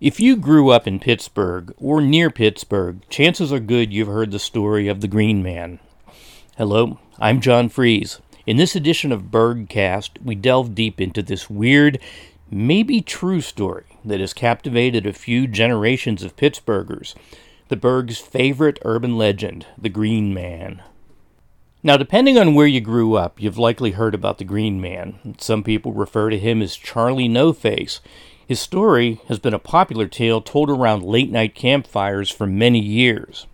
If you grew up in Pittsburgh or near Pittsburgh, chances are good you've heard the story of the Green Man. Hello, I'm John Fries. In this edition of Burghcast, we delve deep into this weird, maybe true story that has captivated a few generations of Pittsburghers, the Burgh's favorite urban legend, the Green Man. Now, depending on where you grew up, you've likely heard about the Green Man. Some people refer to him as Charlie No Face. His story has been a popular tale told around late night campfires for many years.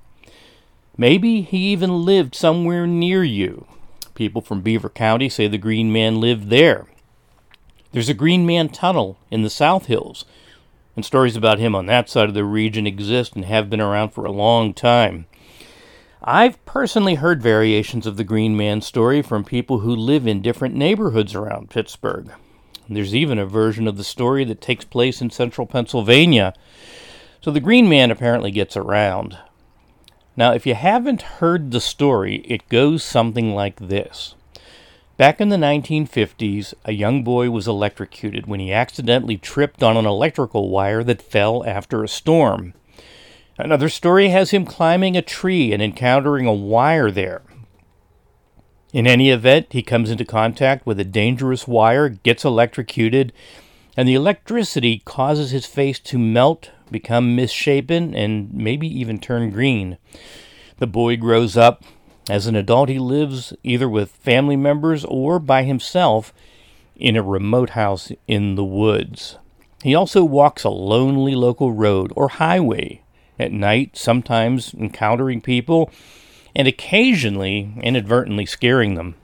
Maybe he even lived somewhere near you. People from Beaver County say the Green Man lived there. There's a Green Man tunnel in the South Hills, and stories about him on that side of the region exist and have been around for a long time. I've personally heard variations of the Green Man story from people who live in different neighborhoods around Pittsburgh. There's even a version of the story that takes place in central Pennsylvania. So the Green Man apparently gets around. Now, if you haven't heard the story, it goes something like this. Back in the 1950s, a young boy was electrocuted when he accidentally tripped on an electrical wire that fell after a storm. Another story has him climbing a tree and encountering a wire there. In any event, he comes into contact with a dangerous wire, gets electrocuted, and the electricity causes his face to melt, become misshapen, and maybe even turn green. The boy grows up. As an adult, he lives either with family members or by himself in a remote house in the woods. He also walks a lonely local road or highway at night, sometimes encountering people and occasionally inadvertently scaring them.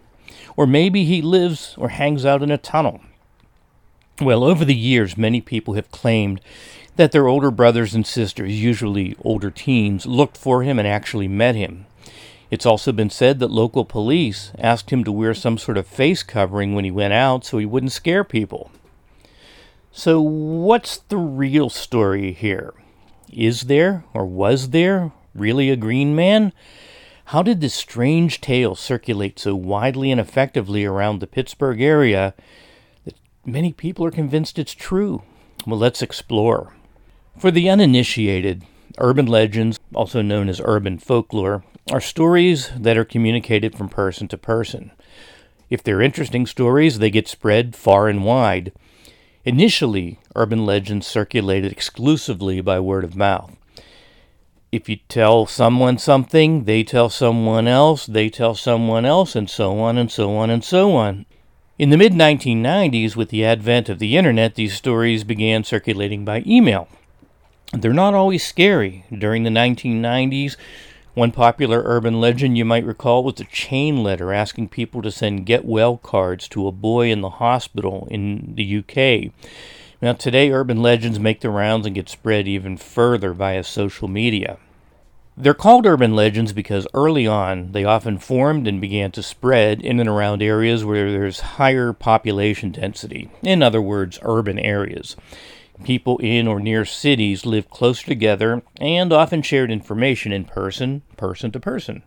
Or maybe he lives or hangs out in a tunnel. Well, over the years, many people have claimed that their older brothers and sisters, usually older teens, looked for him and actually met him. It's also been said that local police asked him to wear some sort of face covering when he went out so he wouldn't scare people. So, what's the real story here? Is there, or was there, really a green man? How did this strange tale circulate so widely and effectively around the Pittsburgh area that many people are convinced it's true? Well, let's explore. For the uninitiated, urban legends, also known as urban folklore, are stories that are communicated from person to person. If they're interesting stories, they get spread far and wide. Initially, urban legends circulated exclusively by word of mouth if you tell someone something, they tell someone else, they tell someone else, and so on and so on and so on. In the mid 1990s, with the advent of the internet, these stories began circulating by email. They're not always scary. During the 1990s, one popular urban legend you might recall was a chain letter asking people to send get well cards to a boy in the hospital in the UK. Now, today, urban legends make the rounds and get spread even further via social media. They're called urban legends because early on they often formed and began to spread in and around areas where there's higher population density. In other words, urban areas. People in or near cities lived close together and often shared information in person, person to person.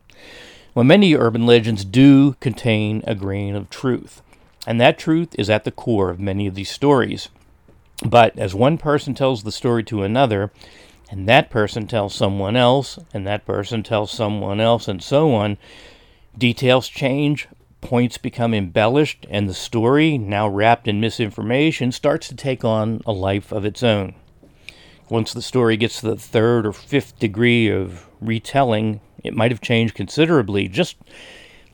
Well, many urban legends do contain a grain of truth, and that truth is at the core of many of these stories. But as one person tells the story to another, and that person tells someone else, and that person tells someone else, and so on, details change, points become embellished, and the story, now wrapped in misinformation, starts to take on a life of its own. Once the story gets to the third or fifth degree of retelling, it might have changed considerably, just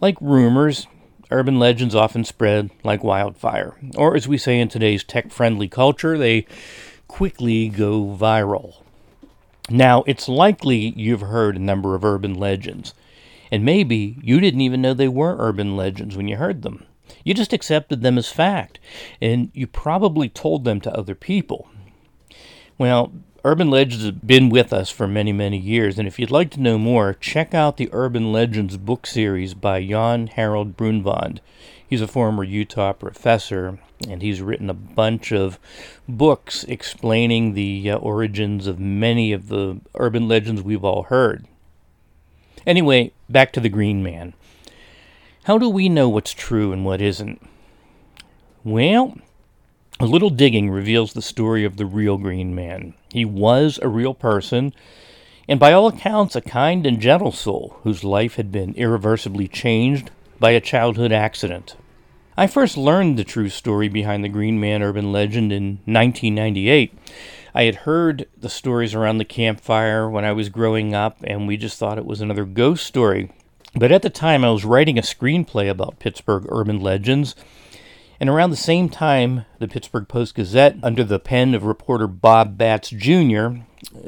like rumors urban legends often spread like wildfire. Or, as we say in today's tech friendly culture, they quickly go viral. Now, it's likely you've heard a number of urban legends, and maybe you didn't even know they were urban legends when you heard them. You just accepted them as fact, and you probably told them to other people. Well, Urban Legends has been with us for many, many years, and if you'd like to know more, check out the Urban Legends book series by Jan Harold Brunvand. He's a former Utah professor, and he's written a bunch of books explaining the uh, origins of many of the urban legends we've all heard. Anyway, back to the Green Man. How do we know what's true and what isn't? Well, A little digging reveals the story of the real Green Man. He was a real person, and by all accounts, a kind and gentle soul whose life had been irreversibly changed by a childhood accident. I first learned the true story behind the Green Man urban legend in 1998. I had heard the stories around the campfire when I was growing up, and we just thought it was another ghost story. But at the time, I was writing a screenplay about Pittsburgh urban legends, and around the same time, the Pittsburgh Post Gazette, under the pen of reporter Bob Batz Jr.,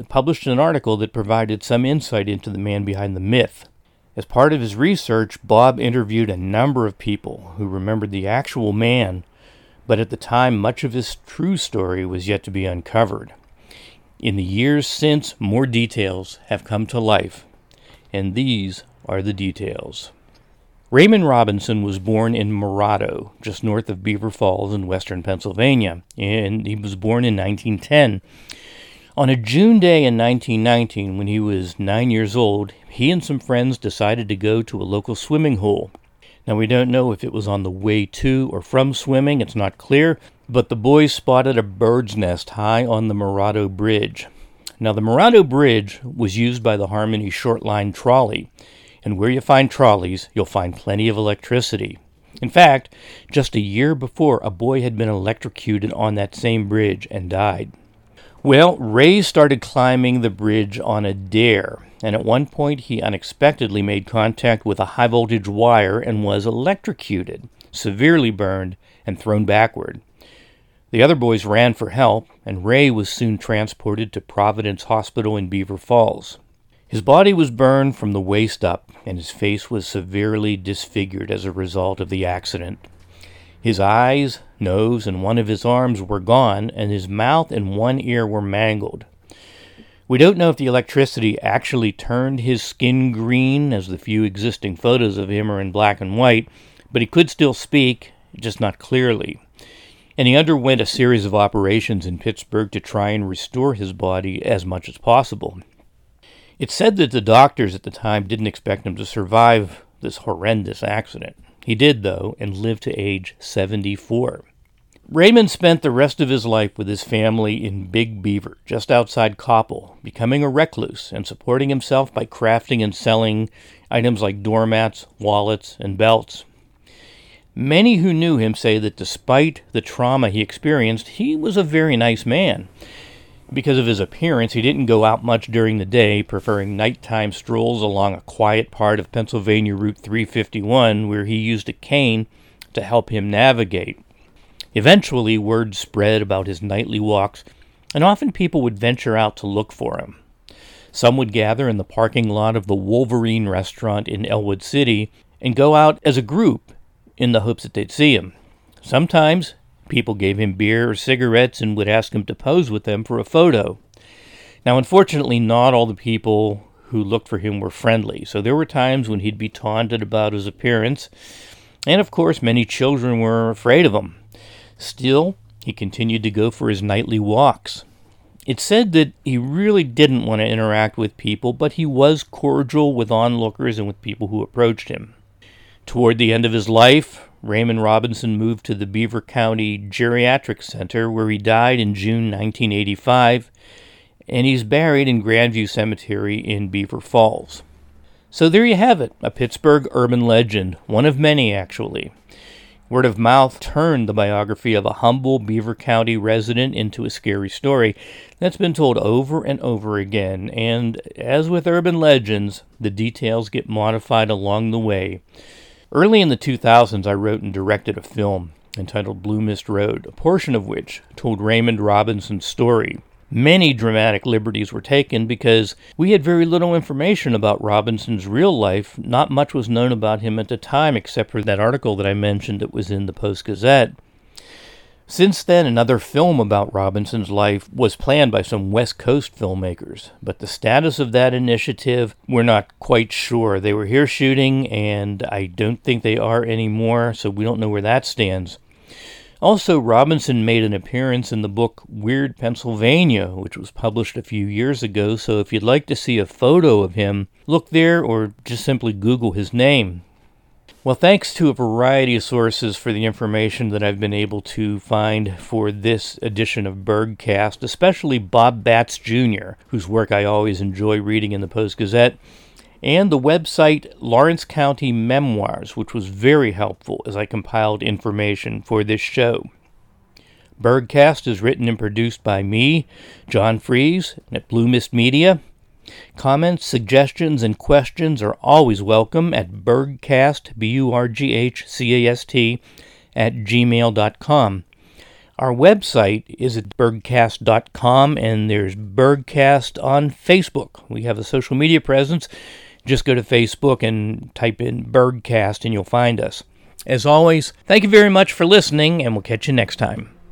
published an article that provided some insight into the man behind the myth. As part of his research, Bob interviewed a number of people who remembered the actual man but at the time much of his true story was yet to be uncovered. In the years since, more details have come to life, and these are the details. Raymond Robinson was born in Morado, just north of Beaver Falls in western Pennsylvania, and he was born in 1910. On a June day in 1919, when he was nine years old, he and some friends decided to go to a local swimming hole. Now, we don't know if it was on the way to or from swimming, it's not clear, but the boys spotted a bird's nest high on the Morado Bridge. Now, the Morado Bridge was used by the Harmony Short Line trolley, and where you find trolleys, you'll find plenty of electricity. In fact, just a year before, a boy had been electrocuted on that same bridge and died. Well, Ray started climbing the bridge on a dare, and at one point he unexpectedly made contact with a high voltage wire and was electrocuted, severely burned, and thrown backward. The other boys ran for help, and Ray was soon transported to Providence Hospital in Beaver Falls. His body was burned from the waist up, and his face was severely disfigured as a result of the accident. His eyes, nose, and one of his arms were gone, and his mouth and one ear were mangled. We don't know if the electricity actually turned his skin green, as the few existing photos of him are in black and white, but he could still speak, just not clearly. And he underwent a series of operations in Pittsburgh to try and restore his body as much as possible. It's said that the doctors at the time didn't expect him to survive this horrendous accident. He did, though, and lived to age 74. Raymond spent the rest of his life with his family in Big Beaver, just outside Koppel, becoming a recluse and supporting himself by crafting and selling items like doormats, wallets, and belts. Many who knew him say that despite the trauma he experienced, he was a very nice man. Because of his appearance, he didn't go out much during the day, preferring nighttime strolls along a quiet part of Pennsylvania Route 351 where he used a cane to help him navigate. Eventually, word spread about his nightly walks, and often people would venture out to look for him. Some would gather in the parking lot of the Wolverine restaurant in Ellwood City and go out as a group in the hopes that they'd see him. Sometimes People gave him beer or cigarettes and would ask him to pose with them for a photo. Now, unfortunately, not all the people who looked for him were friendly, so there were times when he'd be taunted about his appearance, and of course, many children were afraid of him. Still, he continued to go for his nightly walks. It's said that he really didn't want to interact with people, but he was cordial with onlookers and with people who approached him. Toward the end of his life, Raymond Robinson moved to the Beaver County Geriatric Center, where he died in June 1985, and he's buried in Grandview Cemetery in Beaver Falls. So there you have it, a Pittsburgh urban legend, one of many actually. Word of mouth turned the biography of a humble Beaver County resident into a scary story that's been told over and over again, and as with urban legends, the details get modified along the way. Early in the 2000s, I wrote and directed a film entitled Blue Mist Road, a portion of which told Raymond Robinson's story. Many dramatic liberties were taken because we had very little information about Robinson's real life. Not much was known about him at the time, except for that article that I mentioned that was in the Post Gazette. Since then, another film about Robinson's life was planned by some West Coast filmmakers, but the status of that initiative, we're not quite sure. They were here shooting, and I don't think they are anymore, so we don't know where that stands. Also, Robinson made an appearance in the book Weird Pennsylvania, which was published a few years ago, so if you'd like to see a photo of him, look there or just simply Google his name. Well, thanks to a variety of sources for the information that I've been able to find for this edition of Burghcast, especially Bob Batz Jr., whose work I always enjoy reading in the Post Gazette, and the website Lawrence County Memoirs, which was very helpful as I compiled information for this show. Burghcast is written and produced by me, John Fries, at Blue Mist Media. Comments, suggestions, and questions are always welcome at Burghcast, B U R G H C A S T, at gmail.com. Our website is at burghcast.com, and there's Burghcast on Facebook. We have a social media presence. Just go to Facebook and type in Burghcast, and you'll find us. As always, thank you very much for listening, and we'll catch you next time.